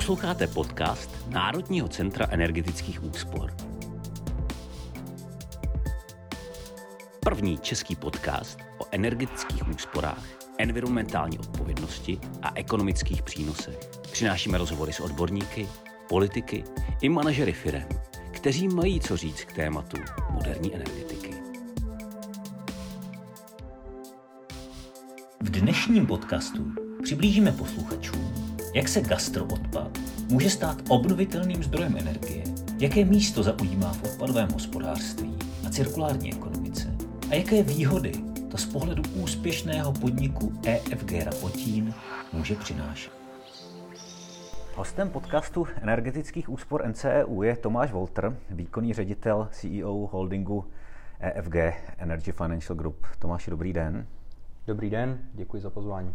Posloucháte podcast Národního centra energetických úspor. První český podcast o energetických úsporách, environmentální odpovědnosti a ekonomických přínosech. Přinášíme rozhovory s odborníky, politiky i manažery firem, kteří mají co říct k tématu moderní energetiky. V dnešním podcastu přiblížíme posluchačům, jak se gastroodpad může stát obnovitelným zdrojem energie, jaké místo zaujímá v odpadovém hospodářství a cirkulární ekonomice a jaké výhody to z pohledu úspěšného podniku EFG Rapotín může přinášet. Hostem podcastu energetických úspor NCEU je Tomáš Volter, výkonný ředitel CEO holdingu EFG Energy Financial Group. Tomáš, dobrý den. Dobrý den, děkuji za pozvání.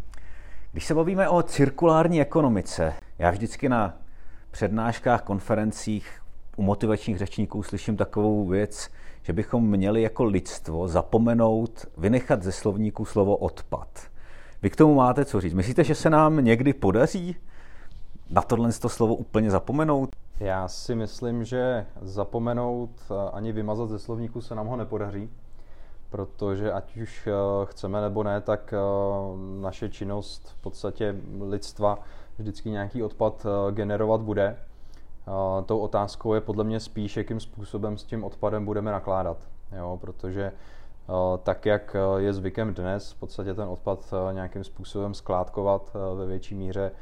Když se bavíme o cirkulární ekonomice, já vždycky na přednáškách, konferencích u motivačních řečníků slyším takovou věc, že bychom měli jako lidstvo zapomenout, vynechat ze slovníku slovo odpad. Vy k tomu máte co říct? Myslíte, že se nám někdy podaří na tohle to slovo úplně zapomenout? Já si myslím, že zapomenout ani vymazat ze slovníku se nám ho nepodaří protože ať už eh, chceme nebo ne, tak eh, naše činnost v podstatě lidstva vždycky nějaký odpad eh, generovat bude. Tou otázkou je podle mě spíš, jakým způsobem s tím odpadem budeme nakládat. Jo, protože tak, jak je zvykem dnes, v podstatě ten odpad nějakým způsobem skládkovat ve větší míře,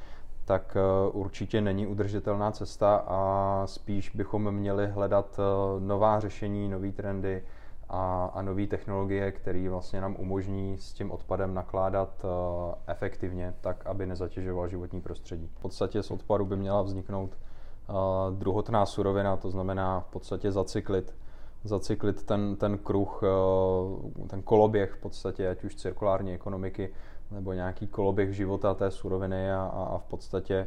tak určitě není udržitelná cesta a spíš bychom měli hledat nová řešení, nové trendy, a, a nové technologie, které vlastně nám umožní s tím odpadem nakládat uh, efektivně, tak, aby nezatěžoval životní prostředí. V podstatě z odpadu by měla vzniknout uh, druhotná surovina, to znamená v podstatě zacyklit, zacyklit ten, ten kruh, uh, ten koloběh v podstatě, ať už cirkulární ekonomiky, nebo nějaký koloběh života té suroviny a, a, a v podstatě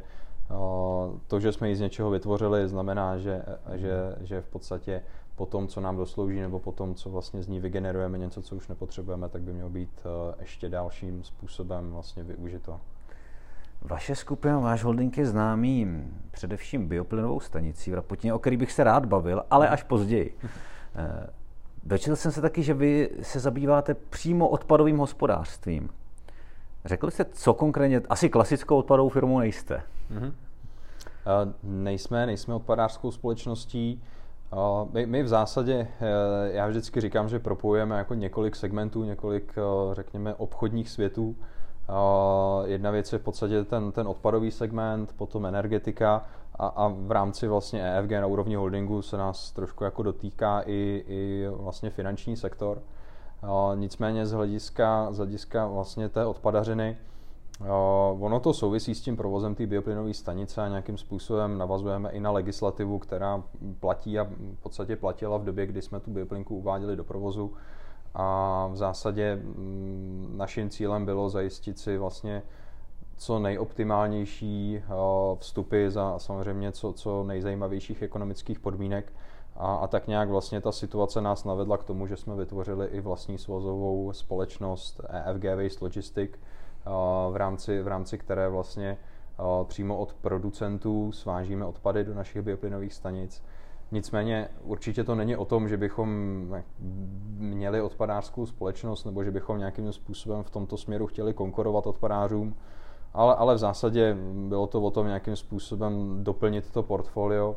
to, že jsme ji z něčeho vytvořili, znamená, že, že, že v podstatě po tom, co nám doslouží, nebo po tom, co vlastně z ní vygenerujeme něco, co už nepotřebujeme, tak by mělo být eh, ještě dalším způsobem vlastně využito. Vaše skupina, váš holding je známý především bioplynovou stanicí v Rapotině, o který bych se rád bavil, ale až později. Eh, dočetl jsem se taky, že vy se zabýváte přímo odpadovým hospodářstvím. Řekl jste, co konkrétně, asi klasickou odpadovou firmou nejste? Mm-hmm. Uh, nejsme, nejsme odpadářskou společností. My, my v zásadě, eh, já vždycky říkám, že propojujeme jako několik segmentů, několik, řekněme, obchodních světů. Jedna věc je v podstatě ten, ten odpadový segment, potom energetika a, a v rámci vlastně EFG na úrovni holdingu se nás trošku jako dotýká i, i vlastně finanční sektor. Nicméně z hlediska, z hlediska vlastně té odpadařiny, Ono to souvisí s tím provozem té bioplynové stanice a nějakým způsobem navazujeme i na legislativu, která platí a v podstatě platila v době, kdy jsme tu bioplynku uváděli do provozu. A v zásadě mm, naším cílem bylo zajistit si vlastně co nejoptimálnější vstupy za samozřejmě co, co nejzajímavějších ekonomických podmínek. A, a tak nějak vlastně ta situace nás navedla k tomu, že jsme vytvořili i vlastní svozovou společnost EFG Waste Logistic, v rámci, v rámci které vlastně přímo od producentů svážíme odpady do našich bioplynových stanic. Nicméně určitě to není o tom, že bychom měli odpadářskou společnost nebo že bychom nějakým způsobem v tomto směru chtěli konkurovat odpadářům, ale, ale v zásadě bylo to o tom nějakým způsobem doplnit to portfolio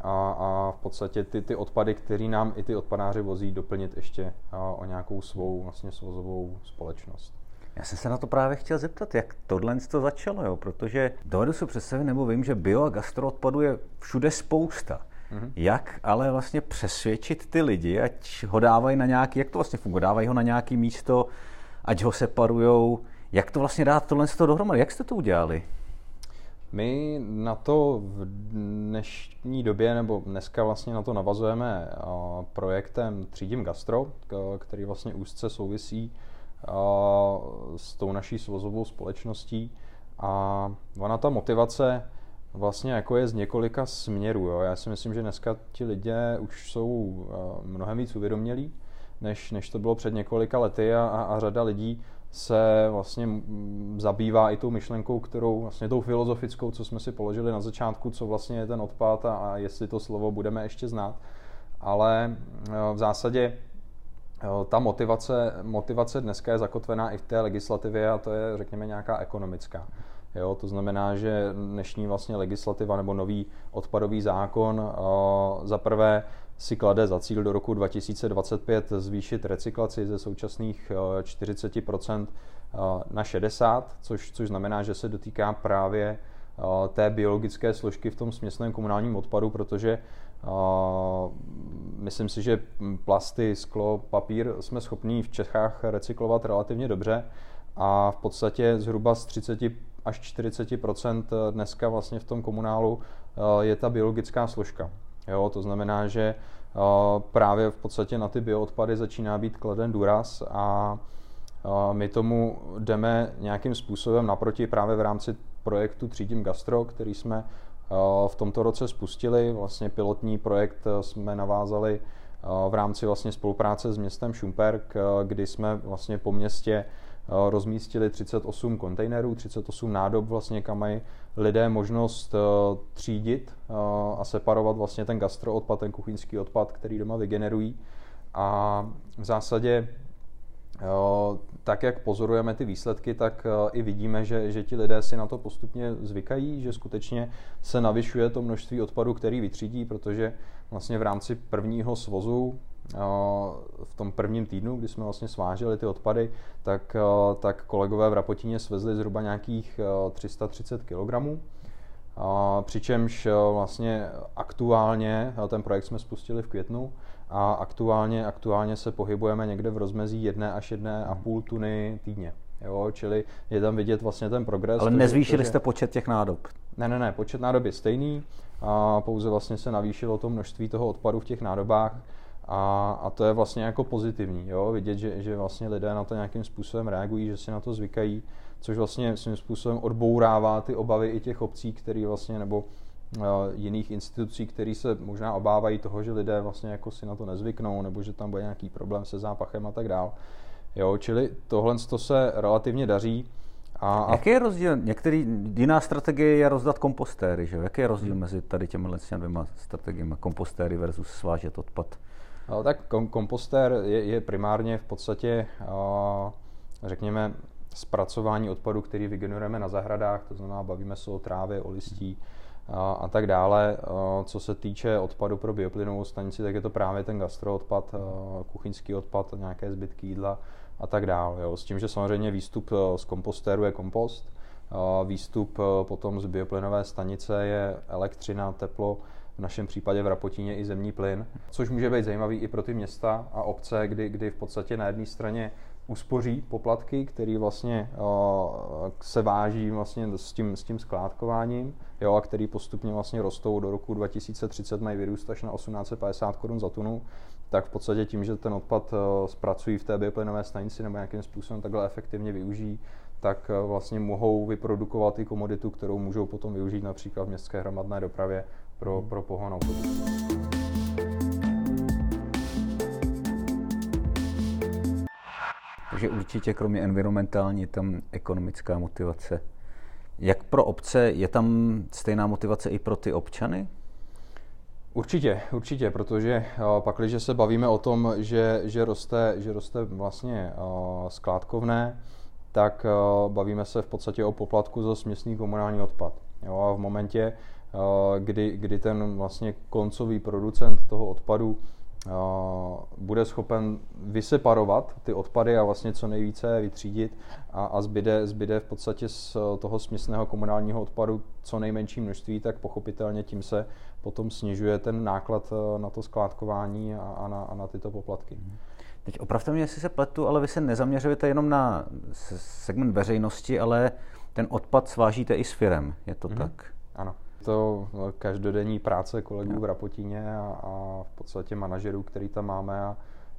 a, a v podstatě ty, ty odpady, které nám i ty odpadáři vozí, doplnit ještě o nějakou svou vlastně svozovou společnost. Já jsem se na to právě chtěl zeptat, jak tohle to začalo, jo? protože dovedu si představit, nebo vím, že bio a gastroodpadu je všude spousta. Mm-hmm. Jak ale vlastně přesvědčit ty lidi, ať ho dávají na nějaký, jak to vlastně funguje, dávají ho na nějaký místo, ať ho separujou, jak to vlastně dát tohle to dohromady, jak jste to udělali? My na to v dnešní době, nebo dneska vlastně na to navazujeme projektem Třídím gastro, který vlastně úzce souvisí s tou naší svozovou společností a ona ta motivace vlastně jako je z několika směrů. Jo. Já si myslím, že dneska ti lidé už jsou mnohem víc uvědomělí, než, než to bylo před několika lety a, a, řada lidí se vlastně zabývá i tou myšlenkou, kterou vlastně tou filozofickou, co jsme si položili na začátku, co vlastně je ten odpad a, a jestli to slovo budeme ještě znát. Ale v zásadě ta motivace, motivace dneska je zakotvená i v té legislativě a to je, řekněme, nějaká ekonomická. Jo, to znamená, že dnešní vlastně legislativa nebo nový odpadový zákon uh, za prvé si klade za cíl do roku 2025 zvýšit recyklaci ze současných 40% na 60, což, což znamená, že se dotýká právě té biologické složky v tom směsném komunálním odpadu, protože myslím si, že plasty, sklo, papír jsme schopní v Čechách recyklovat relativně dobře a v podstatě zhruba z 30 až 40% dneska vlastně v tom komunálu je ta biologická složka. Jo, to znamená, že právě v podstatě na ty bioodpady začíná být kladen důraz a my tomu jdeme nějakým způsobem naproti právě v rámci projektu Třídím Gastro, který jsme v tomto roce spustili. Vlastně pilotní projekt jsme navázali v rámci vlastně spolupráce s městem Šumperk, kdy jsme vlastně po městě rozmístili 38 kontejnerů, 38 nádob, vlastně, kam mají lidé možnost třídit a separovat vlastně ten gastroodpad, ten kuchyňský odpad, který doma vygenerují. A v zásadě tak, jak pozorujeme ty výsledky, tak i vidíme, že, že ti lidé si na to postupně zvykají, že skutečně se navyšuje to množství odpadu, který vytřídí, protože vlastně v rámci prvního svozu v tom prvním týdnu, kdy jsme vlastně sváželi ty odpady, tak, tak kolegové v Rapotíně svezli zhruba nějakých 330 kg. Přičemž vlastně aktuálně, ten projekt jsme spustili v květnu, a aktuálně, aktuálně se pohybujeme někde v rozmezí jedné až jedné a půl tuny týdně. Jo, čili je tam vidět vlastně ten progres. Ale nezvýšili to, jste počet těch nádob? Ne, ne, ne, počet nádob je stejný, a pouze vlastně se navýšilo to množství toho odpadu v těch nádobách a, a to je vlastně jako pozitivní, jo, vidět, že, že vlastně lidé na to nějakým způsobem reagují, že si na to zvykají, což vlastně svým způsobem odbourává ty obavy i těch obcí, který vlastně, nebo jiných institucí, které se možná obávají toho, že lidé vlastně jako si na to nezvyknou, nebo že tam bude nějaký problém se zápachem a tak dál. Jo, čili tohle to se relativně daří. A, a... Jaký je rozdíl? Některý, jiná strategie je rozdat kompostéry, že? Jaký je rozdíl hmm. mezi tady těmi dvěma strategiemi, kompostéry versus svážet odpad? No, tak kom, kompostér je, je primárně v podstatě, řekněme, zpracování odpadu, který vygenerujeme na zahradách, to znamená, bavíme se o trávě, o listí, hmm a, a tak dále. Co se týče odpadu pro bioplynovou stanici, tak je to právě ten gastroodpad, kuchyňský odpad, nějaké zbytky jídla a tak dále. Jo. S tím, že samozřejmě výstup z kompostéru je kompost, výstup potom z bioplynové stanice je elektřina, teplo, v našem případě v Rapotíně i zemní plyn, což může být zajímavý i pro ty města a obce, kdy, kdy v podstatě na jedné straně uspoří poplatky, který vlastně uh, se váží vlastně s tím, s tím skládkováním, jo, a který postupně vlastně rostou do roku 2030, mají vyrůst až na 1850 korun za tunu, tak v podstatě tím, že ten odpad uh, zpracují v té bioplynové stanici nebo nějakým způsobem takhle efektivně využijí, tak uh, vlastně mohou vyprodukovat i komoditu, kterou můžou potom využít například v městské hromadné dopravě pro, pro pohon autobusů. Takže určitě kromě environmentální je tam ekonomická motivace. Jak pro obce, je tam stejná motivace i pro ty občany? Určitě, určitě, protože pak, když se bavíme o tom, že, že, roste, že roste vlastně skládkovné, tak bavíme se v podstatě o poplatku za směsný komunální odpad. Jo, a v momentě, kdy, kdy ten vlastně koncový producent toho odpadu bude schopen vyseparovat ty odpady a vlastně co nejvíce vytřídit a, a zbyde, zbyde v podstatě z toho směsného komunálního odpadu co nejmenší množství, tak pochopitelně tím se potom snižuje ten náklad eh, na to skládkování a, a, na, a na tyto poplatky. Mhm. Teď opravdu mě, jestli se pletu, ale vy se nezaměřujete jenom na segment veřejnosti, ale ten odpad svážíte i s firem, je to mm-hmm. tak? Ano to každodenní práce kolegů v Rapotíně a, a v podstatě manažerů, který tam máme a,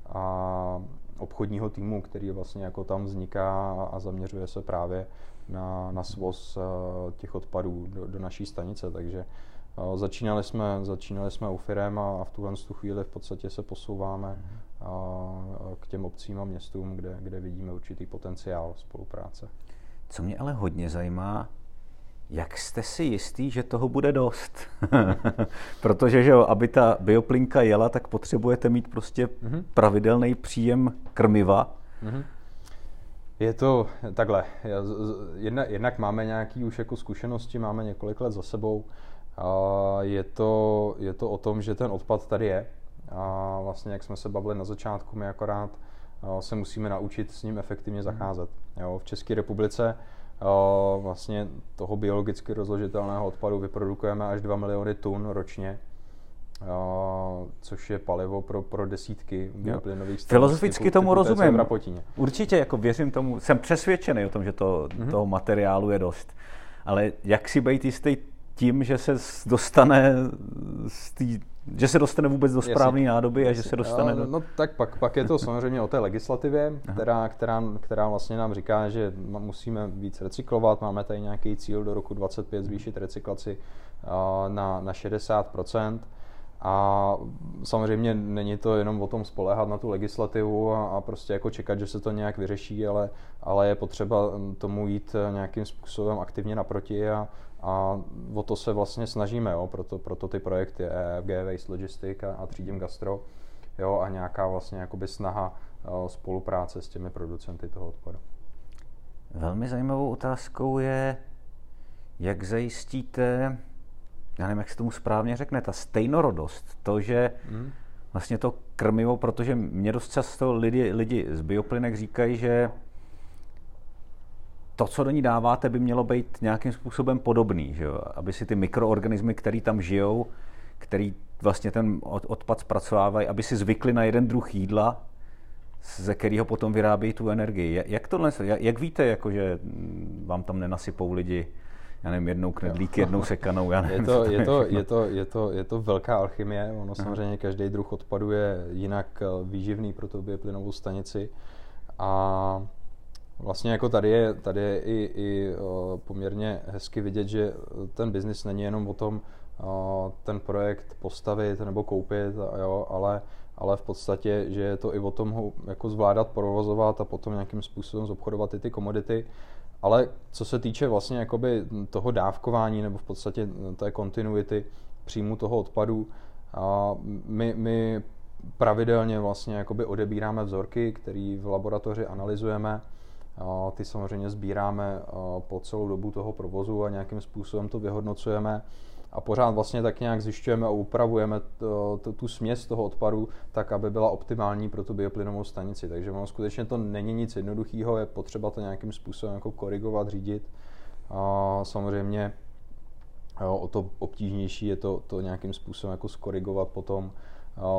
a obchodního týmu, který vlastně jako tam vzniká a zaměřuje se právě na, na svoz eh, těch odpadů do, do naší stanice, takže eh, začínali jsme, začínali jsme u firem a v tuhle tu chvíli v podstatě se posouváme k těm obcím a městům, kde, kde vidíme určitý potenciál spolupráce. Co mě ale hodně zajímá, jak jste si jistý, že toho bude dost? Protože, že jo, aby ta bioplinka jela, tak potřebujete mít prostě mm-hmm. pravidelný příjem krmiva. Mm-hmm. Je to takhle. Jedna, jednak máme nějaký už jako zkušenosti, máme několik let za sebou. A je, to, je to o tom, že ten odpad tady je. A vlastně, jak jsme se bavili na začátku, my akorát se musíme naučit s ním efektivně mhm. zacházet. Jo, v České republice vlastně toho biologicky rozložitelného odpadu vyprodukujeme až 2 miliony tun ročně, což je palivo pro, pro desítky bioplynových Filozoficky typu, tomu typu rozumím. Určitě jako věřím tomu, jsem přesvědčený o tom, že to, mm-hmm. toho materiálu je dost. Ale jak si být jistý tím, že se dostane z tý, že se dostane vůbec do správné nádoby a jasně. že se dostane do... No tak pak, pak je to samozřejmě o té legislativě, která, která, která vlastně nám říká, že musíme víc recyklovat, máme tady nějaký cíl do roku 25 zvýšit recyklaci na, na 60%. A samozřejmě není to jenom o tom spolehat na tu legislativu a, a prostě jako čekat, že se to nějak vyřeší, ale, ale je potřeba tomu jít nějakým způsobem aktivně naproti a, a o to se vlastně snažíme, jo, proto, proto ty projekty EFG, Waste Logistic a, a Třídím Gastro, jo, a nějaká vlastně jakoby snaha o, spolupráce s těmi producenty toho odpadu. Velmi zajímavou otázkou je, jak zajistíte, já nevím, jak se tomu správně řekne, ta stejnorodost, to, že hmm. vlastně to krmivo, protože mě dost často lidi, lidi z bioplynek říkají, že to, co do ní dáváte, by mělo být nějakým způsobem podobný, že jo? aby si ty mikroorganismy, které tam žijou, který vlastně ten odpad zpracovávají, aby si zvykli na jeden druh jídla, ze kterého potom vyrábějí tu energii. Jak tohle, jak víte, jako, že vám tam nenasypou lidi já nevím, jednou knedlík, jednou sekanou, já nevím, je to, je, to, je, to, je, to, je to velká alchymie, ono samozřejmě každý druh odpadu je jinak eh, výživný pro tu bioplynovou stanici. A Vlastně jako tady je, tady je i, i poměrně hezky vidět, že ten biznis není jenom o tom ten projekt postavit nebo koupit, jo, ale, ale v podstatě, že je to i o tom ho jako zvládat, provozovat a potom nějakým způsobem zobchodovat i ty komodity. Ale co se týče vlastně jakoby toho dávkování nebo v podstatě té kontinuity příjmu toho odpadu, a my, my pravidelně vlastně jakoby odebíráme vzorky, které v laboratoři analyzujeme ty samozřejmě sbíráme po celou dobu toho provozu a nějakým způsobem to vyhodnocujeme a pořád vlastně tak nějak zjišťujeme a upravujeme tu směs toho odpadu tak, aby byla optimální pro tu bioplynovou stanici. Takže ono skutečně to není nic jednoduchého, je potřeba to nějakým způsobem jako korigovat, řídit. A samozřejmě o to obtížnější je to, to nějakým způsobem jako skorigovat potom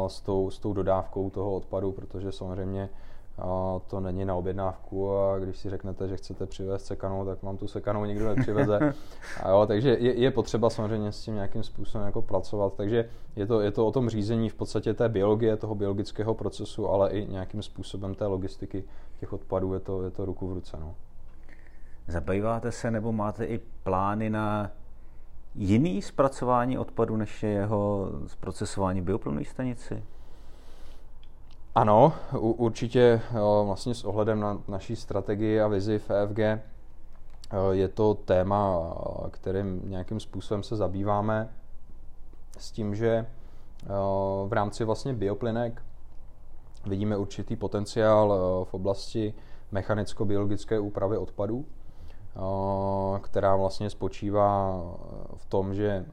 s tou, s tou dodávkou toho odpadu, protože samozřejmě a to není na objednávku a když si řeknete, že chcete přivést sekanou, tak vám tu sekanou nikdo nepřiveze. A jo, takže je, je potřeba samozřejmě s tím nějakým způsobem jako pracovat. Takže je to, je to o tom řízení v podstatě té biologie, toho biologického procesu, ale i nějakým způsobem té logistiky těch odpadů. Je to, je to ruku v ruce. No. Zabýváte se nebo máte i plány na jiný zpracování odpadu, než je jeho zprocesování bioplynové stanici? Ano, určitě vlastně s ohledem na naší strategii a vizi v EFG je to téma, kterým nějakým způsobem se zabýváme s tím, že v rámci vlastně bioplynek vidíme určitý potenciál v oblasti mechanicko-biologické úpravy odpadů, která vlastně spočívá v tom, že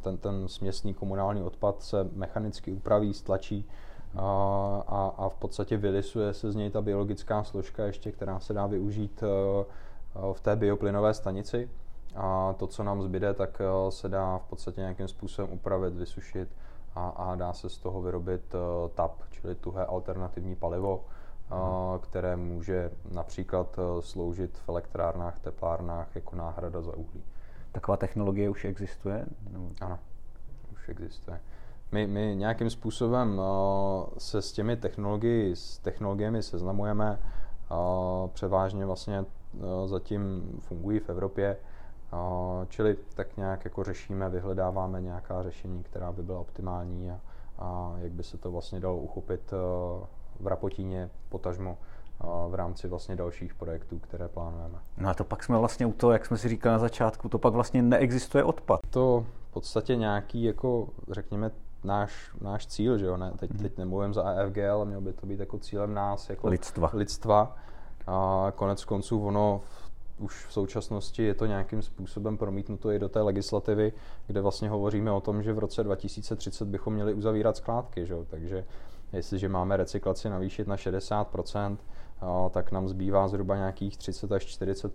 ten, ten směsný komunální odpad se mechanicky upraví, stlačí a, a v podstatě vylisuje se z něj ta biologická složka ještě, která se dá využít e, e, v té bioplynové stanici. A to, co nám zbyde, tak e, se dá v podstatě nějakým způsobem upravit, vysušit a, a dá se z toho vyrobit TAP, čili tuhé alternativní palivo, hmm. které může například sloužit v elektrárnách, teplárnách jako náhrada za uhlí. Taková technologie už existuje? Ano, už existuje. My, my nějakým způsobem uh, se s těmi technologií, s technologiemi seznamujeme, uh, převážně vlastně uh, zatím fungují v Evropě, čili tak nějak jako řešíme, vyhledáváme nějaká řešení, která by byla optimální a, a jak by se to vlastně dalo uchopit v Rapotíně, potažmo v rámci vlastně dalších projektů, které plánujeme. No a to pak jsme vlastně u toho, jak jsme si říkali na začátku, to pak vlastně neexistuje odpad. To v podstatě nějaký, jako řekněme, náš, náš cíl, že jo? Ne, teď, teď nemluvím za EFG, ale měl by to být jako cílem nás, jako lidstva. lidstva. A konec konců ono už v současnosti je to nějakým způsobem promítnuto i do té legislativy, kde vlastně hovoříme o tom, že v roce 2030 bychom měli uzavírat skládky, že jo? takže jestliže máme recyklaci navýšit na 60%, tak nám zbývá zhruba nějakých 30 až 40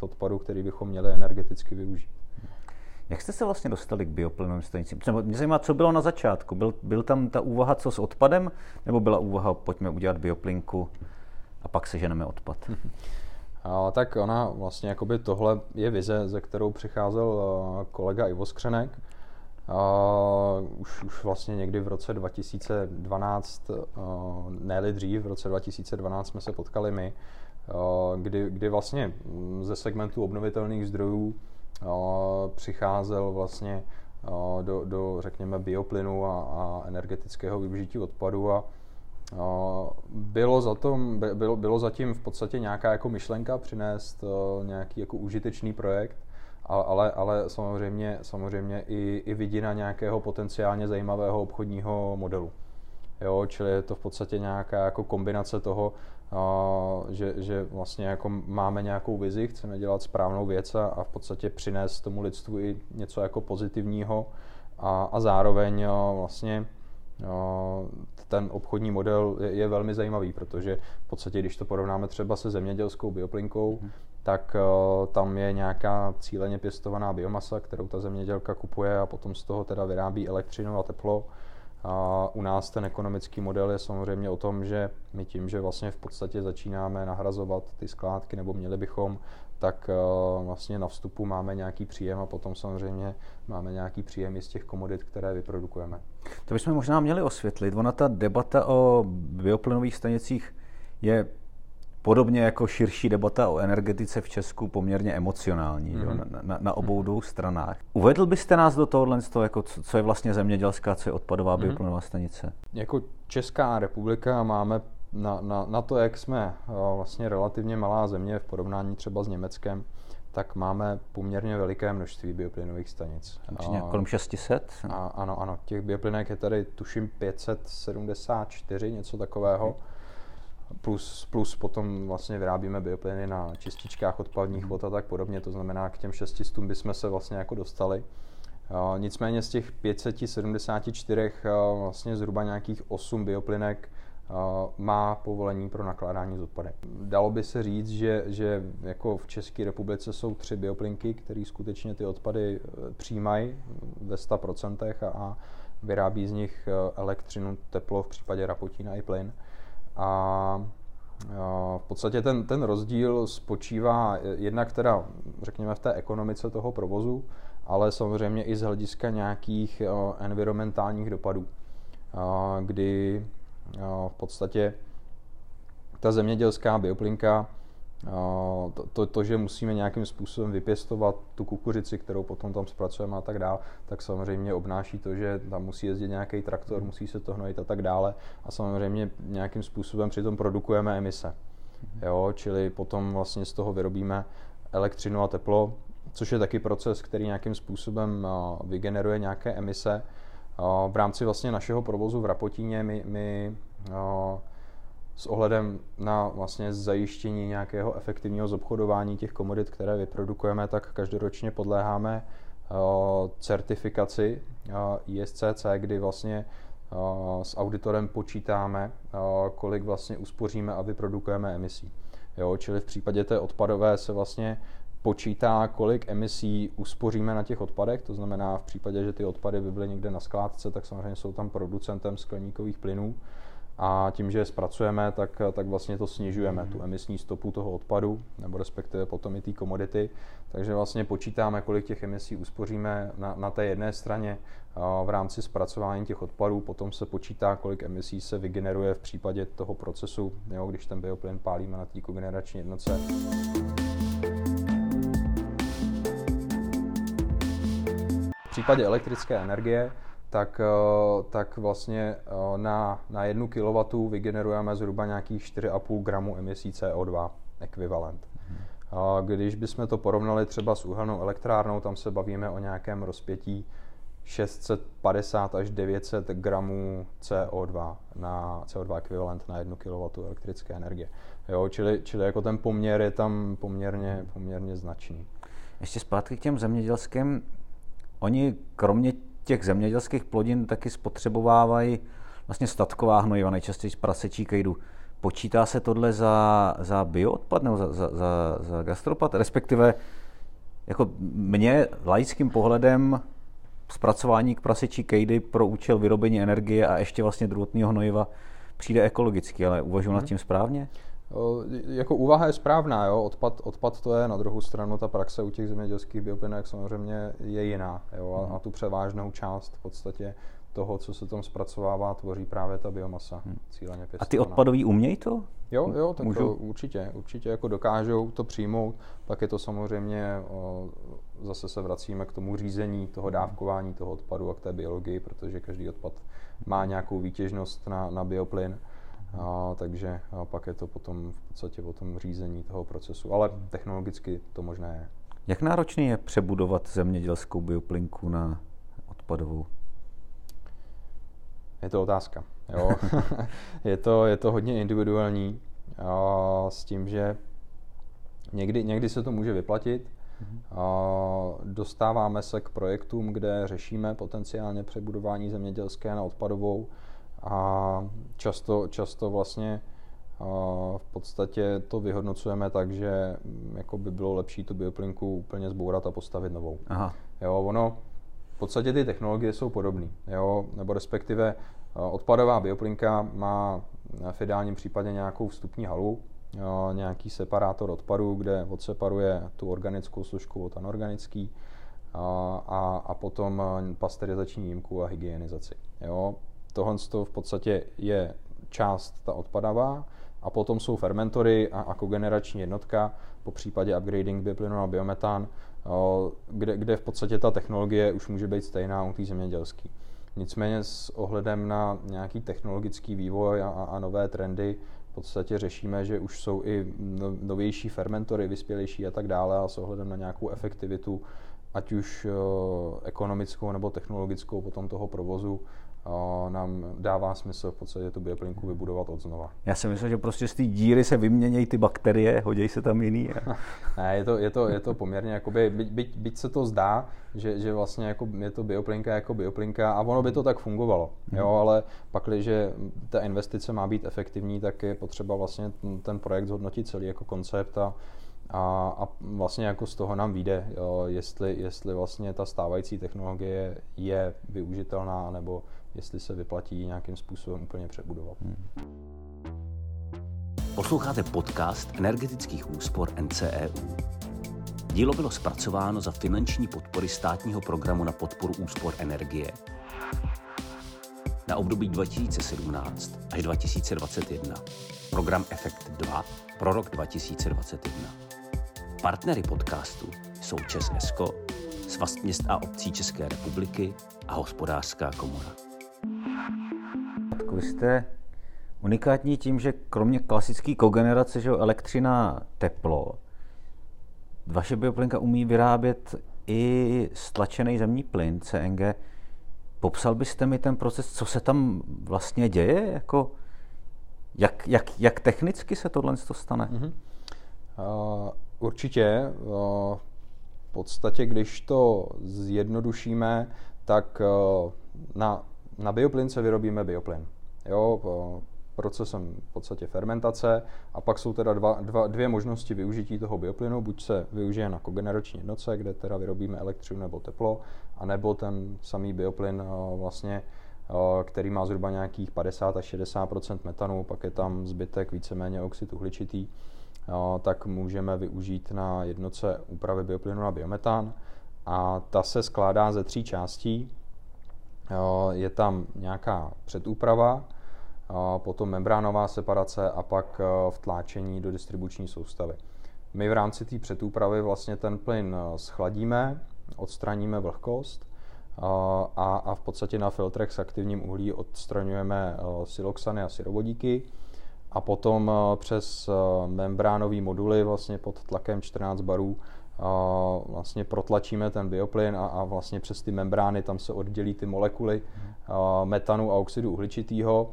odpadu, který bychom měli energeticky využít. Jak jste se vlastně dostali k bioplynovým stanicím? Mě zajímá, co bylo na začátku. Byl, byl tam ta úvaha, co s odpadem, nebo byla úvaha, pojďme udělat bioplinku a pak se ženeme odpad? A, tak ona vlastně, jakoby tohle je vize, ze kterou přicházel kolega Ivo Skřenek, Uh, už, už vlastně někdy v roce 2012, uh, ne dřív, v roce 2012 jsme se potkali my, uh, kdy, kdy vlastně ze segmentu obnovitelných zdrojů přicházel vlastně do, do, řekněme, bioplynu a, a energetického využití odpadu a bylo, za tom, bylo, bylo zatím v podstatě nějaká jako myšlenka přinést nějaký jako užitečný projekt, ale, ale samozřejmě, samozřejmě i, i vidina nějakého potenciálně zajímavého obchodního modelu. Jo, čili je to v podstatě nějaká jako kombinace toho, že, že vlastně jako máme nějakou vizi, chceme dělat správnou věc a, a v podstatě přinést tomu lidstvu i něco jako pozitivního a, a zároveň vlastně ten obchodní model je, je velmi zajímavý, protože v podstatě, když to porovnáme třeba se zemědělskou bioplinkou, hmm tak uh, tam je nějaká cíleně pěstovaná biomasa, kterou ta zemědělka kupuje a potom z toho teda vyrábí elektřinu a teplo. A u nás ten ekonomický model je samozřejmě o tom, že my tím, že vlastně v podstatě začínáme nahrazovat ty skládky, nebo měli bychom, tak uh, vlastně na vstupu máme nějaký příjem a potom samozřejmě máme nějaký příjem i z těch komodit, které vyprodukujeme. To bychom možná měli osvětlit. Ona ta debata o bioplynových stanicích je podobně jako širší debata o energetice v Česku poměrně emocionální mm-hmm. jo, mhm. na, na, na obou dvou stranách. Uvedl byste nás do tohohle, toho, jako co, co je vlastně zemědělská, co je odpadová mm-hmm. bioplynová stanice? Jako Česká republika máme na, na, na to, jak jsme vlastně relativně malá země v porovnání třeba s Německem, tak máme poměrně veliké množství bioplynových stanic. A, kolem 600? A, ano, ano. Těch bioplynek je tady tuším 574, něco takového. Okay plus, plus potom vlastně vyrábíme bioplyny na čističkách odpadních vod a tak podobně, to znamená k těm 600 bychom se vlastně jako dostali. Uh, nicméně z těch 574 uh, vlastně zhruba nějakých 8 bioplynek uh, má povolení pro nakládání s odpadem. Dalo by se říct, že, že jako v České republice jsou tři bioplinky, které skutečně ty odpady přijímají ve 100% a, a vyrábí z nich elektřinu, teplo, v případě Rapotína i plyn. A v podstatě ten, ten rozdíl spočívá jednak teda, řekněme, v té ekonomice toho provozu, ale samozřejmě i z hlediska nějakých environmentálních dopadů, kdy v podstatě ta zemědělská bioplinka to, to, to, že musíme nějakým způsobem vypěstovat tu kukuřici, kterou potom tam zpracujeme a tak dále, tak samozřejmě obnáší to, že tam musí jezdit nějaký traktor, hmm. musí se to hnojit a tak dále a samozřejmě nějakým způsobem přitom produkujeme emise. Jo, čili potom vlastně z toho vyrobíme elektřinu a teplo, což je taky proces, který nějakým způsobem vygeneruje nějaké emise. V rámci vlastně našeho provozu v Rapotíně my, my s ohledem na vlastně zajištění nějakého efektivního zobchodování těch komodit, které vyprodukujeme, tak každoročně podléháme uh, certifikaci uh, ISCC, kdy vlastně uh, s auditorem počítáme, kolik vlastně uspoříme a vyprodukujeme emisí. Jo, čili v případě té odpadové se vlastně počítá, kolik emisí uspoříme na těch odpadech, to znamená v případě, že ty odpady by byly někde na skládce, tak samozřejmě jsou tam producentem skleníkových plynů a tím, že je zpracujeme, tak, tak vlastně to snižujeme, tu emisní stopu toho odpadu, nebo respektive potom i té komodity. Takže vlastně počítáme, kolik těch emisí uspoříme na, na té jedné straně v rámci zpracování těch odpadů, potom se počítá, kolik emisí se vygeneruje v případě toho procesu, jo, když ten bioplyn pálíme na té kogenerační jednotce. V případě elektrické energie tak, eh, tak vlastně eh, na, na jednu kW vygenerujeme zhruba nějakých 4,5 gramů emisí CO2 ekvivalent. A když bychom to porovnali třeba s uhelnou elektrárnou, tam se bavíme o nějakém rozpětí 650 až 900 gramů CO2 na CO2 ekvivalent na 1 kW elektrické energie. Jo, čili, čili jako ten poměr je tam poměrně, poměrně značný. Ještě zpátky k těm zemědělským. Oni kromě těch zemědělských plodin taky spotřebovávají vlastně statková hnojiva, nejčastěji z prasečí kejdu. Počítá se tohle za, za bioodpad nebo za, za, za, za gastropad? Respektive jako mě laickým pohledem zpracování k prasečí kejdy pro účel vyrobení energie a ještě vlastně druhotného hnojiva přijde ekologicky, ale uvažuji hmm. nad mhm. tím správně? Jako úvaha je správná, jo? Odpad, odpad to je, na druhou stranu ta praxe u těch zemědělských bioplynek samozřejmě je jiná jo? A, a tu převážnou část v podstatě toho, co se tam zpracovává, tvoří právě ta biomasa hmm. cíleně pěstovaná. A ty odpadový umějí to? Jo, jo, tak to určitě, určitě jako dokážou to přijmout, pak je to samozřejmě, o, zase se vracíme k tomu řízení toho dávkování toho odpadu a k té biologii, protože každý odpad má nějakou výtěžnost na, na bioplyn. A, takže a pak je to potom v podstatě o tom řízení toho procesu. Ale technologicky to možné je. Jak náročný je přebudovat zemědělskou bioplinku na odpadovou? Je to otázka. Jo. je, to, je to hodně individuální a s tím, že někdy, někdy se to může vyplatit. Mm-hmm. A dostáváme se k projektům, kde řešíme potenciálně přebudování zemědělské na odpadovou a často, často vlastně v podstatě to vyhodnocujeme tak, že mm, jako by bylo lepší tu bioplinku úplně zbourat a postavit novou. Aha. Jo, ono, v podstatě ty technologie jsou podobné, jo, nebo respektive odpadová bioplinka má v ideálním případě nějakou vstupní halu, nějaký separátor odpadu, kde odseparuje tu organickou složku od anorganický a, a potom pasteurizační jímku a hygienizaci. Jo tohle v podstatě je část ta odpadavá a potom jsou fermentory a, kogenerační jednotka, po případě upgrading bioplynu na biometan, kde, kde v podstatě ta technologie už může být stejná u té zemědělské. Nicméně s ohledem na nějaký technologický vývoj a, a nové trendy v podstatě řešíme, že už jsou i no, novější fermentory, vyspělejší a tak dále a s ohledem na nějakou efektivitu, ať už ekonomickou nebo technologickou potom toho provozu, nám dává smysl v podstatě tu bioplinku vybudovat od znova. Já si myslím, že prostě z té díry se vyměnějí ty bakterie, hodí se tam jiný. ne, je to, je to, je to poměrně, jakoby, byť, byť, byť se to zdá, že, že vlastně jako je to bioplinka jako bioplinka a ono by to tak fungovalo, mm. jo, ale pak, když ta investice má být efektivní, tak je potřeba vlastně ten projekt zhodnotit celý jako koncept a, a, a vlastně jako z toho nám vyjde, jo, jestli, jestli vlastně ta stávající technologie je využitelná nebo jestli se vyplatí nějakým způsobem úplně přebudovat. Hmm. Posloucháte podcast energetických úspor NCEU. Dílo bylo zpracováno za finanční podpory státního programu na podporu úspor energie na období 2017 až 2021. Program Efekt 2 pro rok 2021. Partnery podcastu jsou Čes Esko, Svaz měst a obcí České republiky a Hospodářská komora. Vy jste unikátní tím, že kromě klasické kogenerace, že elektřina, teplo, vaše bioplinka umí vyrábět i stlačený zemní plyn, CNG. Popsal byste mi ten proces, co se tam vlastně děje? Jako, jak, jak, jak technicky se tohle stane? Mm-hmm. Uh, určitě. Uh, v podstatě, když to zjednodušíme, tak uh, na, na bioplyn se vyrobíme bioplyn jo, procesem v podstatě fermentace a pak jsou teda dva, dva, dvě možnosti využití toho bioplynu, buď se využije na kogenerační jednotce, kde teda vyrobíme elektřinu nebo teplo, anebo ten samý bioplyn vlastně který má zhruba nějakých 50 až 60% metanu, pak je tam zbytek víceméně oxid uhličitý, tak můžeme využít na jednotce úpravy bioplynu na biometan. A ta se skládá ze tří částí. Je tam nějaká předúprava, potom membránová separace a pak e, vtláčení do distribuční soustavy. My v rámci té předúpravy vlastně ten plyn e, schladíme, odstraníme vlhkost a, a v podstatě na filtrech s aktivním uhlí odstraňujeme siloxany a syrovodíky a potom přes membránové moduly vlastně pod tlakem 14 barů vlastně protlačíme ten bioplyn a, a vlastně přes ty membrány tam se oddělí ty molekuly metanu a oxidu uhličitého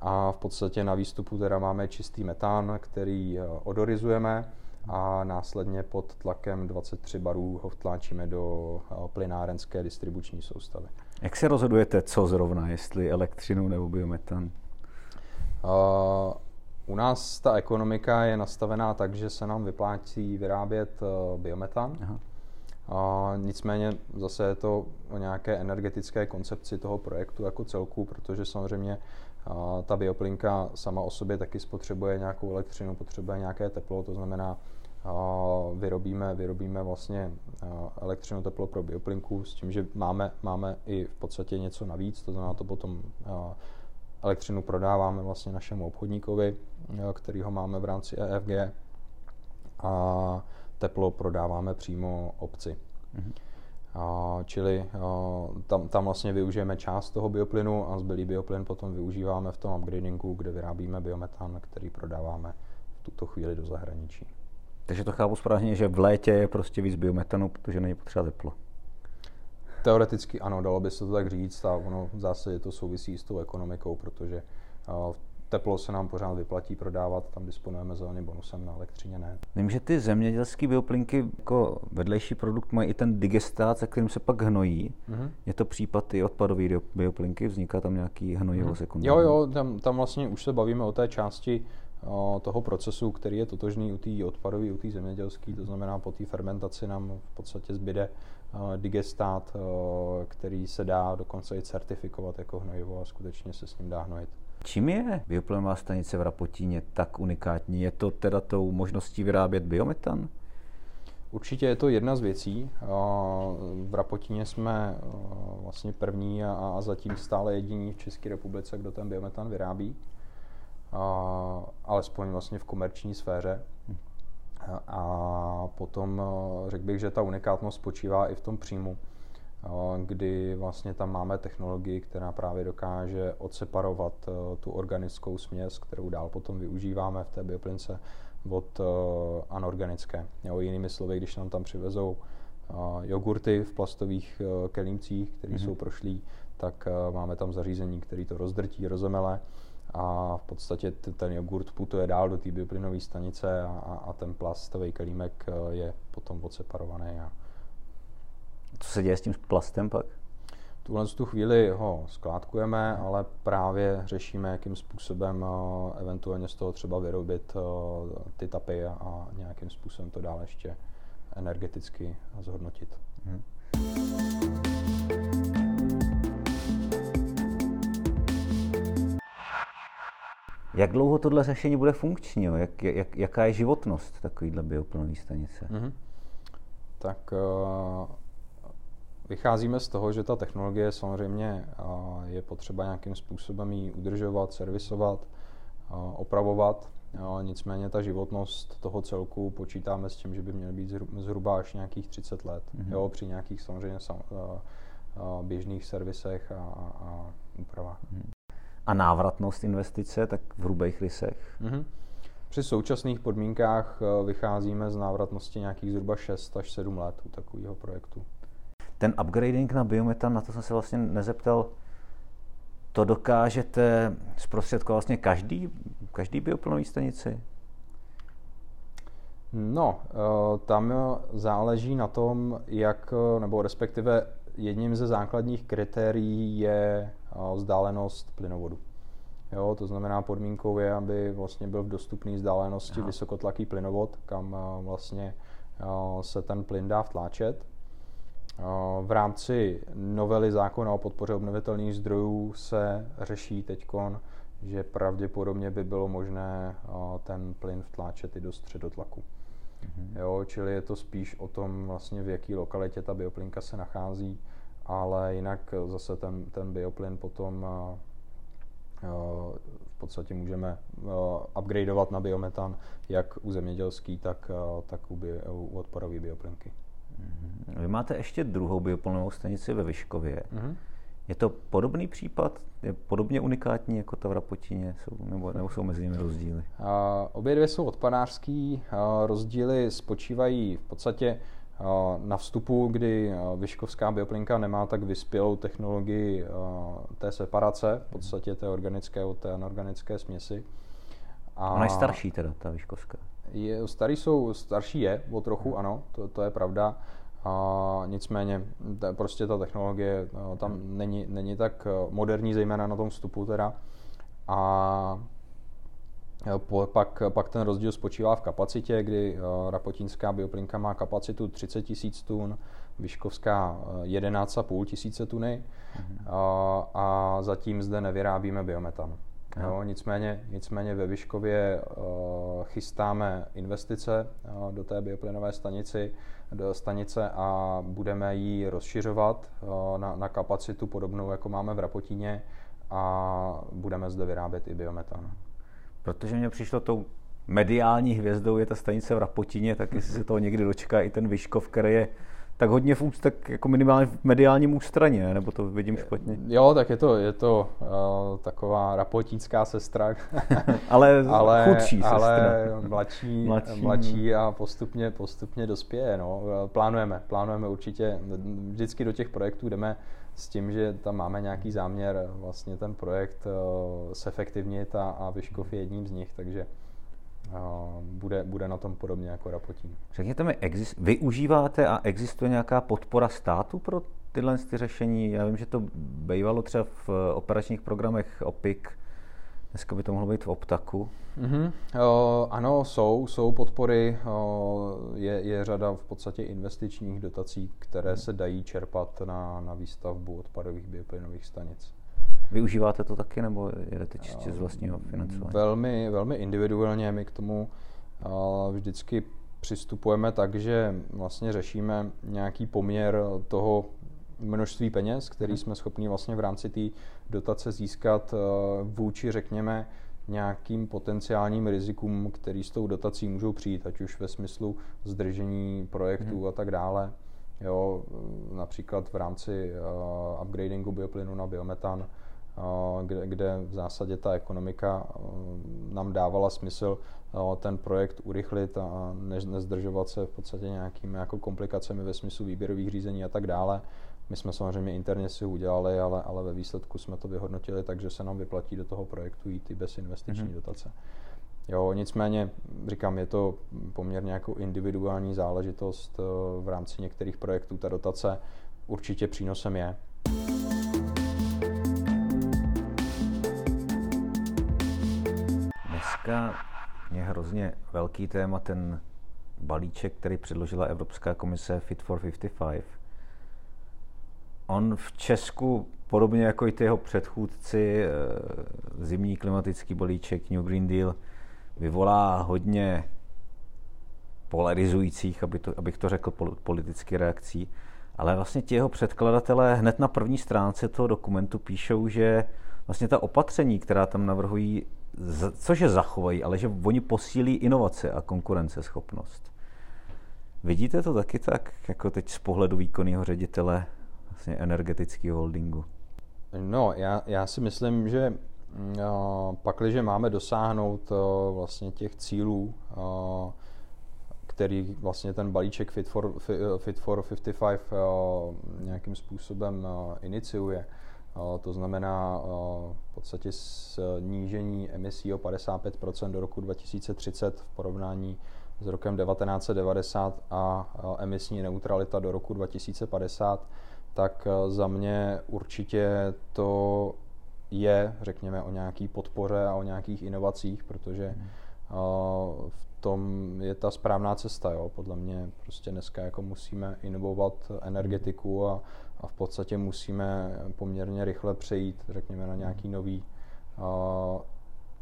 a v podstatě na výstupu teda máme čistý metán, který odorizujeme a následně pod tlakem 23 barů ho vtláčíme do plynárenské distribuční soustavy. Jak se rozhodujete, co zrovna, jestli elektřinu nebo biometan? Uh, u nás ta ekonomika je nastavená tak, že se nám vyplácí vyrábět uh, biometan. Aha. A nicméně zase je to o nějaké energetické koncepci toho projektu jako celku, protože samozřejmě a ta bioplinka sama o sobě taky spotřebuje nějakou elektřinu, potřebuje nějaké teplo, to znamená, vyrobíme, vyrobíme vlastně elektřinu teplo pro bioplinku s tím, že máme, máme i v podstatě něco navíc, to znamená to potom elektřinu prodáváme vlastně našemu obchodníkovi, který ho máme v rámci EFG a teplo prodáváme přímo obci. Mm-hmm. A, čili a, tam, tam vlastně využijeme část toho bioplynu a zbylý bioplyn potom využíváme v tom upgradingu, kde vyrábíme biometan, který prodáváme v tuto chvíli do zahraničí. Takže to chápu správně, že v létě je prostě víc biometanu, protože není potřeba teplo. Teoreticky ano, dalo by se to tak říct a ono v zásadě to souvisí s tou ekonomikou, protože v teplo se nám pořád vyplatí prodávat, tam disponujeme zeleným bonusem, na elektřině ne. Vím, že ty zemědělské bioplinky jako vedlejší produkt mají i ten digestát, se kterým se pak hnojí. Mm-hmm. Je to případ i odpadové bioplinky, vzniká tam nějaký hnojivo mm-hmm. sekundární? Jo, jo, tam, tam vlastně už se bavíme o té části o, toho procesu, který je totožný u té odpadové, u té zemědělské, to znamená po té fermentaci nám v podstatě zbyde digestát, o, který se dá dokonce i certifikovat jako hnojivo a skutečně se s ním dá hnojit. Čím je bioplynová stanice v Rapotíně tak unikátní? Je to teda tou možností vyrábět biometan? Určitě je to jedna z věcí. V Rapotíně jsme vlastně první a zatím stále jediní v České republice, kdo ten biometan vyrábí. Alespoň vlastně v komerční sféře. A potom řekl bych, že ta unikátnost spočívá i v tom příjmu kdy vlastně tam máme technologii, která právě dokáže odseparovat e, tu organickou směs, kterou dál potom využíváme v té bioplince od anorganické. Jo, jinými slovy, když nám tam přivezou jogurty v plastových kelímcích, které mm-hmm. jsou prošlý, tak máme tam zařízení, který to rozdrtí, rozemele a v podstatě ten jogurt putuje dál do té bioplynové stanice a, a ten plastový kelímek je potom odseparovaný a co se děje s tím plastem pak? Tuhle tu chvíli ho skládkujeme, ale právě řešíme, jakým způsobem uh, eventuálně z toho třeba vyrobit uh, ty tapy a, a nějakým způsobem to dál ještě energeticky zhodnotit. Hmm. Jak dlouho tohle řešení bude funkční? Jak, jak, jaká je životnost takovýhle bioplynové stanice? Mm-hmm. Tak uh, Vycházíme z toho, že ta technologie samozřejmě je potřeba nějakým způsobem ji udržovat, servisovat, opravovat. Nicméně ta životnost toho celku počítáme s tím, že by měly být zhruba až nějakých 30 let. Mm-hmm. Jo, při nějakých samozřejmě běžných servisech a, a úpravách. Mm-hmm. A návratnost investice, tak v hrubých rysech? Mm-hmm. Při současných podmínkách vycházíme z návratnosti nějakých zhruba 6 až 7 let u takového projektu ten upgrading na biometan, na to jsem se vlastně nezeptal, to dokážete zprostředkovat vlastně každý, každý bioplynový stanici? No, eh, tam záleží na tom, jak, nebo respektive jedním ze základních kritérií je eh, vzdálenost plynovodu. Jo, to znamená podmínkou je, aby vlastně byl v dostupné vzdálenosti Aha. vysokotlaký plynovod, kam eh, vlastně se ten plyn dá vtláčet. V rámci novely zákona o podpoře obnovitelných zdrojů se řeší teď, že pravděpodobně by bylo možné ten plyn vtláčet i do středotlaku. Mm-hmm. Jo, čili je to spíš o tom, vlastně v jaké lokalitě ta bioplinka se nachází, ale jinak zase ten, ten bioplyn potom v podstatě můžeme upgradeovat na biometan jak u zemědělský, tak, tak u, bio, u odpadové bioplinky. Vy máte ještě druhou bioplynovou stanici ve Vyškově. Mm-hmm. Je to podobný případ? Je podobně unikátní jako ta v Rapotíně? Jsou, nebo, nebo jsou mezi nimi rozdíly? A, obě dvě jsou odpadářský. A, rozdíly spočívají v podstatě na vstupu, kdy Vyškovská bioplinka nemá tak vyspělou technologii té separace, v podstatě té organické od té anorganické směsi. A Ona je starší teda, ta Vyškovská. Je, starý jsou, starší je o trochu, ano, to, to je pravda. A nicméně ta, prostě ta technologie tam není, není tak moderní, zejména na tom vstupu teda. A pak, pak ten rozdíl spočívá v kapacitě, kdy uh, rapotínská bioplinka má kapacitu 30 000 tun, Vyškovská 11,5 tisíce tuny mm-hmm. a, a zatím zde nevyrábíme biometan. Jo, nicméně, nicméně ve Vyškově uh, chystáme investice uh, do té bioplynové stanici, do stanice a budeme ji rozšiřovat uh, na, na kapacitu podobnou, jako máme v Rapotíně a budeme zde vyrábět i biometan. Protože mě přišlo tou mediální hvězdou je ta stanice v Rapotíně, tak jestli se toho někdy dočká i ten Vyškov, který je tak hodně v úst, tak jako minimálně v mediálním ústraně, nebo to vidím špatně? Jo, tak je to, je to uh, taková rapotínská sestra. ale, ale chudší sestra. Ale mladší, mladší. mladší a postupně, postupně dospěje. No. Plánujeme, plánujeme určitě, vždycky do těch projektů jdeme s tím, že tam máme nějaký záměr vlastně ten projekt uh, sefektivnit a, a Vyškov je jedním z nich, takže bude, bude na tom podobně jako Rapotín. Řekněte mi, exist, využíváte a existuje nějaká podpora státu pro tyhle ty řešení? Já vím, že to bývalo třeba v operačních programech OPIC, Dneska by to mohlo být v Optaku. Mm-hmm. O, ano, jsou, jsou podpory, o, je, je řada v podstatě investičních dotací, které se dají čerpat na, na výstavbu odpadových bioplynových stanic. Využíváte to taky, nebo jedete čistě z vlastního financování? Velmi, velmi individuálně. My k tomu vždycky přistupujeme tak, že vlastně řešíme nějaký poměr toho množství peněz, který mhm. jsme schopni vlastně v rámci té dotace získat vůči, řekněme, nějakým potenciálním rizikům, který s tou dotací můžou přijít, ať už ve smyslu zdržení projektů hmm. a tak dále. Jo, například v rámci uh, upgradingu bioplynu na biometan kde, kde v zásadě ta ekonomika nám dávala smysl ten projekt urychlit a nezdržovat se v podstatě nějakými jako komplikacemi ve smyslu výběrových řízení a tak dále. My jsme samozřejmě interně si udělali, ale, ale ve výsledku jsme to vyhodnotili, takže se nám vyplatí do toho projektu jít i bez investiční mm-hmm. dotace. Jo, nicméně, říkám, je to poměrně jako individuální záležitost v rámci některých projektů. Ta dotace určitě přínosem je. Dneska je hrozně velký téma ten balíček, který předložila Evropská komise Fit for 55. On v Česku, podobně jako i ty jeho předchůdci, eh, zimní klimatický balíček New Green Deal, vyvolá hodně polarizujících, aby to, abych to řekl, politicky reakcí. Ale vlastně ti jeho předkladatelé hned na první stránce toho dokumentu píšou, že vlastně ta opatření, která tam navrhují, cože zachovají, ale že oni posílí inovace a konkurenceschopnost. Vidíte to taky tak, jako teď z pohledu výkonného ředitele vlastně energetického holdingu? No, já, já si myslím, že mm, pakliže máme dosáhnout vlastně těch cílů, který vlastně ten balíček Fit for, Fit for 55 nějakým způsobem iniciuje, to znamená v podstatě snížení emisí o 55% do roku 2030 v porovnání s rokem 1990 a emisní neutralita do roku 2050, tak za mě určitě to je, řekněme, o nějaký podpoře a o nějakých inovacích, protože hmm. v tom je ta správná cesta. Jo. Podle mě prostě dneska jako musíme inovovat energetiku a, a v podstatě musíme poměrně rychle přejít, řekněme, na nějaký nový uh,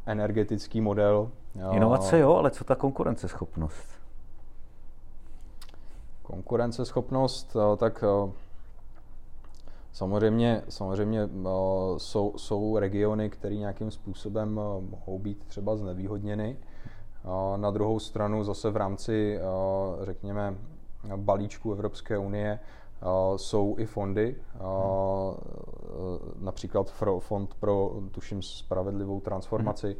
energetický model. Inovace jo, ale co ta konkurenceschopnost? Konkurenceschopnost, tak samozřejmě, samozřejmě jsou, jsou regiony, které nějakým způsobem mohou být třeba znevýhodněny. Na druhou stranu zase v rámci, řekněme, balíčku Evropské unie jsou i fondy, například Fond pro, tuším, spravedlivou transformaci,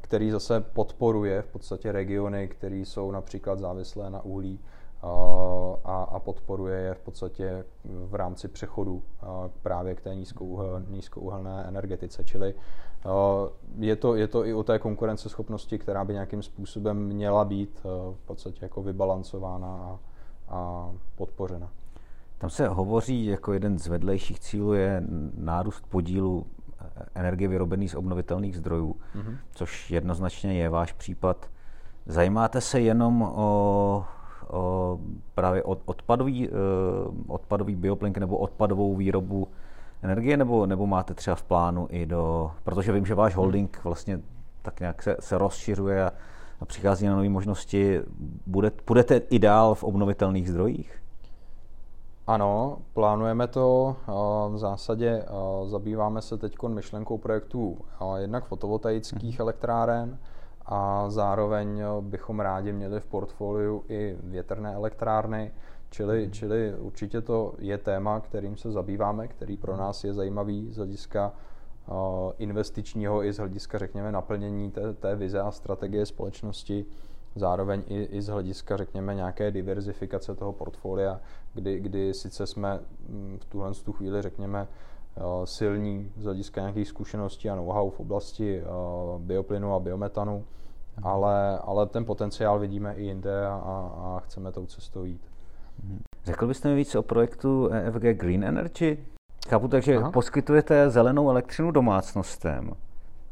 který zase podporuje v podstatě regiony, které jsou například závislé na uhlí a, a podporuje je v podstatě v rámci přechodu právě k té nízkouhel, nízkouhelné energetice. Čili je to, je to i o té konkurenceschopnosti, která by nějakým způsobem měla být v podstatě jako vybalancována a, a podpořena. Tam se hovoří, jako jeden z vedlejších cílů je nárůst podílu energie vyrobený z obnovitelných zdrojů, mm-hmm. což jednoznačně je váš případ. Zajímáte se jenom o, právě odpadový, eh, odpadový bioplink nebo odpadovou výrobu energie, nebo, nebo máte třeba v plánu i do, protože vím, že váš holding vlastně tak nějak se, se rozšiřuje a, a přichází na nové možnosti. Bude, budete i dál v obnovitelných zdrojích? Ano, plánujeme to. V zásadě zabýváme se teď myšlenkou projektů jednak fotovoltaických hmm. elektráren a zároveň bychom rádi měli v portfoliu i větrné elektrárny, čili, hmm. čili určitě to je téma, kterým se zabýváme, který pro nás je zajímavý z hlediska investičního i z hlediska, řekněme, naplnění té, té vize a strategie společnosti zároveň i, i z hlediska, řekněme, nějaké diverzifikace toho portfolia, kdy, kdy sice jsme mm, v tuhle tu chvíli, řekněme, silní z hlediska nějakých zkušeností a know-how v oblasti eh, bioplynu a biometanu, mhm. ale, ale ten potenciál vidíme i jinde a, a chceme tou cestou jít. Mhm. Řekl byste mi víc o projektu EFG Green Energy? Chápu takže Aha. poskytujete zelenou elektřinu domácnostem.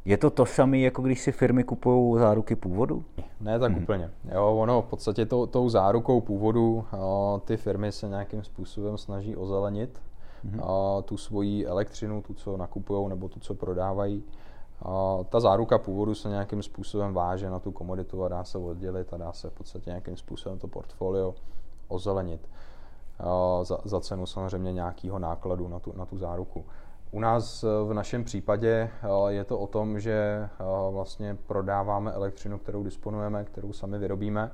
Je to to samé, jako když si firmy kupují záruky původu? Ne tak hmm. úplně. Jo, ono v podstatě to, tou zárukou původu jo, ty firmy se nějakým způsobem snaží ozelenit hmm. jo, tu svoji elektřinu, tu, co nakupují nebo tu, co prodávají. A ta záruka původu se nějakým způsobem váže na tu komoditu a dá se oddělit a dá se v podstatě nějakým způsobem to portfolio ozelenit. Za, za cenu samozřejmě nějakého nákladu na tu, na tu záruku. U nás v našem případě je to o tom, že vlastně prodáváme elektřinu, kterou disponujeme, kterou sami vyrobíme.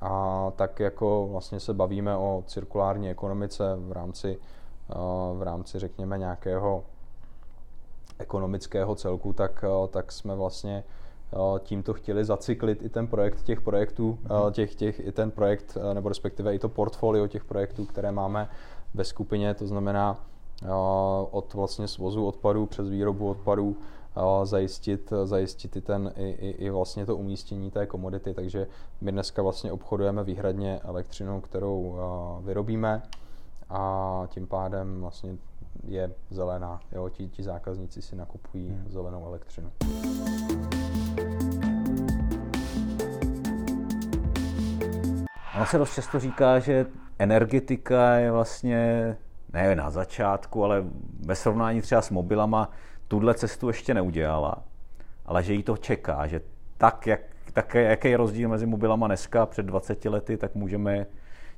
A tak jako vlastně se bavíme o cirkulární ekonomice v rámci, v rámci řekněme nějakého ekonomického celku, tak, tak jsme vlastně tímto chtěli zacyklit i ten projekt těch projektů, mhm. těch, těch, i ten projekt, nebo respektive i to portfolio těch projektů, které máme ve skupině, to znamená od vlastně svozu odpadů přes výrobu odpadů zajistit, zajistit i, ten, i, i, i vlastně to umístění té komodity. Takže my dneska vlastně obchodujeme výhradně elektřinu, kterou vyrobíme a tím pádem vlastně je zelená. Jo, ti, ti zákazníci si nakupují hmm. zelenou elektřinu. Ono se dost často říká, že energetika je vlastně ne na začátku, ale ve srovnání třeba s mobilama tuhle cestu ještě neudělala, ale že jí to čeká, že tak, jak, tak jaký je rozdíl mezi mobilama dneska před 20 lety, tak můžeme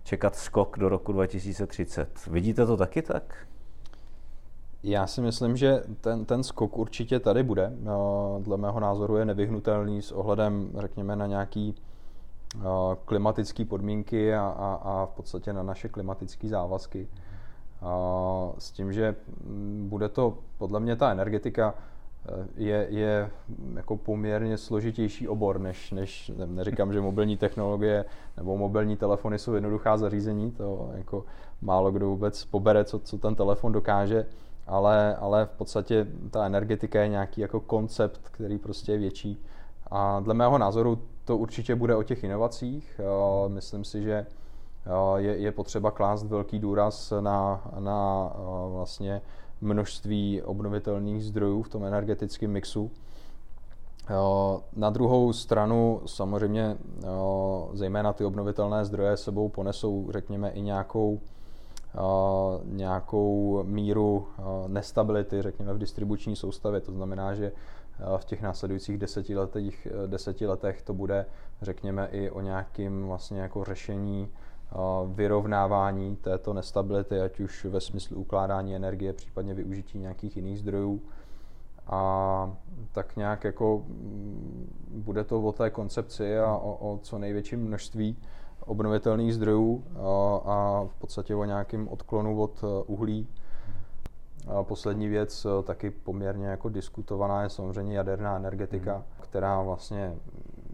čekat skok do roku 2030. Vidíte to taky tak? Já si myslím, že ten, ten skok určitě tady bude. No, dle mého názoru je nevyhnutelný s ohledem, řekněme, na nějaký no, klimatické podmínky a, a, a v podstatě na naše klimatické závazky s tím, že bude to, podle mě ta energetika je, je jako poměrně složitější obor, než, než neříkám, že mobilní technologie nebo mobilní telefony jsou jednoduchá zařízení, to jako málo kdo vůbec pobere, co, co ten telefon dokáže, ale, ale v podstatě ta energetika je nějaký jako koncept, který prostě je větší. A dle mého názoru to určitě bude o těch inovacích. Myslím si, že je, je potřeba klást velký důraz na, na vlastně množství obnovitelných zdrojů v tom energetickém mixu. Na druhou stranu samozřejmě zejména ty obnovitelné zdroje sebou ponesou, řekněme, i nějakou, nějakou míru nestability, řekněme, v distribuční soustavě. To znamená, že v těch následujících deseti letech, deseti letech to bude, řekněme, i o nějakým vlastně jako řešení vyrovnávání této nestability, ať už ve smyslu ukládání energie, případně využití nějakých jiných zdrojů. A tak nějak jako mm, bude to o té koncepci a o, o co největším množství obnovitelných zdrojů a, a v podstatě o nějakém odklonu od uhlí. A poslední věc, taky poměrně jako diskutovaná, je samozřejmě jaderná energetika, hmm. která vlastně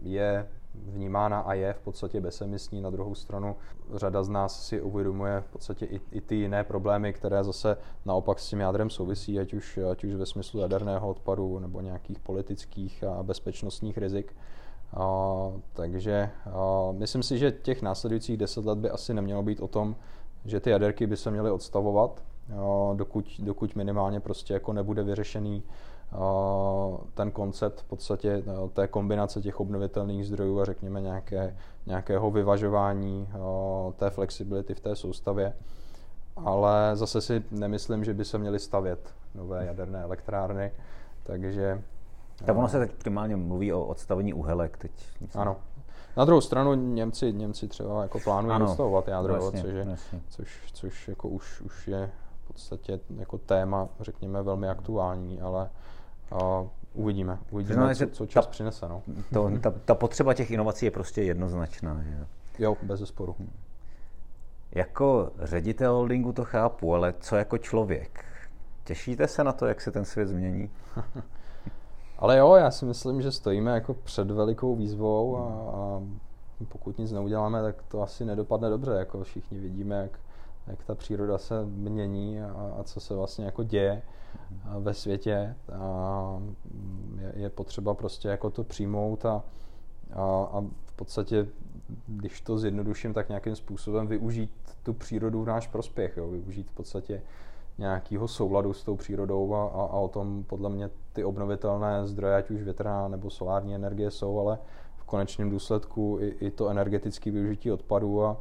je vnímána a je v podstatě bezemisní. Na druhou stranu řada z nás si uvědomuje v podstatě i, i ty jiné problémy, které zase naopak s tím jádrem souvisí, ať už, ať už ve smyslu jaderného odpadu nebo nějakých politických a bezpečnostních rizik. A, takže a, myslím si, že těch následujících deset let by asi nemělo být o tom, že ty jaderky by se měly odstavovat, dokud, dokud minimálně prostě jako nebude vyřešený ten koncept v podstatě e, té kombinace těch obnovitelných zdrojů a řekněme nějaké, nějakého vyvažování e, té flexibility v té soustavě. Ale zase si nemyslím, že by se měly stavět nové jaderné elektrárny, takže... Tak ono se teď primárně mluví o odstavení uhelek teď. Ano. Na druhou stranu Němci, Němci třeba jako plánují odstavovat jádro, vlastně, což, je, vlastně. což, což jako už, už je podstatě jako téma, řekněme, velmi aktuální, ale a uvidíme, uvidíme, znamená, co, co čas ta, přinese. No. To, ta, ta potřeba těch inovací je prostě jednoznačná. Že? Jo, bez zesporu. Jako ředitel holdingu to chápu, ale co jako člověk? Těšíte se na to, jak se ten svět změní? ale jo, já si myslím, že stojíme jako před velikou výzvou a, a pokud nic neuděláme, tak to asi nedopadne dobře. Jako všichni vidíme, jak, jak ta příroda se mění a, a co se vlastně jako děje ve světě a je, je potřeba prostě jako to přijmout a, a, a v podstatě, když to zjednoduším, tak nějakým způsobem využít tu přírodu v náš prospěch, jo? využít v podstatě nějakého souladu s tou přírodou a, a, a o tom podle mě ty obnovitelné zdroje, ať už větrná nebo solární energie jsou, ale v konečném důsledku i, i to energetické využití odpadů a,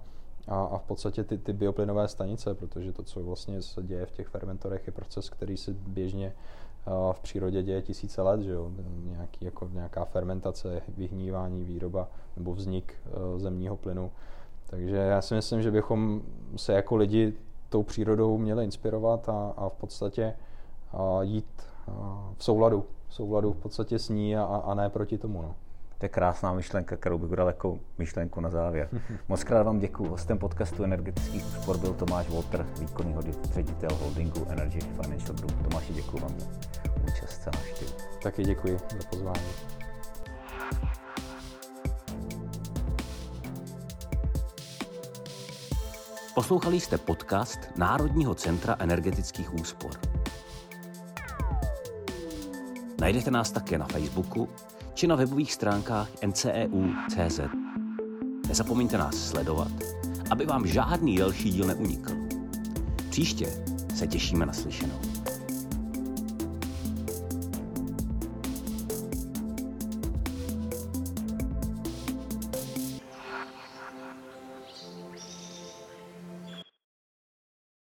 a, a v podstatě ty, ty bioplynové stanice, protože to, co vlastně se děje v těch fermentorech, je proces, který se běžně v přírodě děje tisíce let, že jo? Nějaký, jako nějaká fermentace, vyhnívání, výroba nebo vznik uh, zemního plynu. Takže já si myslím, že bychom se jako lidi tou přírodou měli inspirovat a, a v podstatě uh, jít uh, v souladu, v souladu v podstatě s ní a, a ne proti tomu. No. To je krásná myšlenka, kterou bych dal jako myšlenku na závěr. Moc krát vám děkuji. Hostem podcastu Energetický úspor byl Tomáš Walter, výkonný ředitel holdingu Energy Financial Group. Tomáši, děkuji vám za účast a návštěvu. Taky děkuji za pozvání. Poslouchali jste podcast Národního centra energetických úspor. Najdete nás také na Facebooku či na webových stránkách nceu.cz. Nezapomeňte nás sledovat, aby vám žádný další díl neunikl. Příště se těšíme na slyšenou.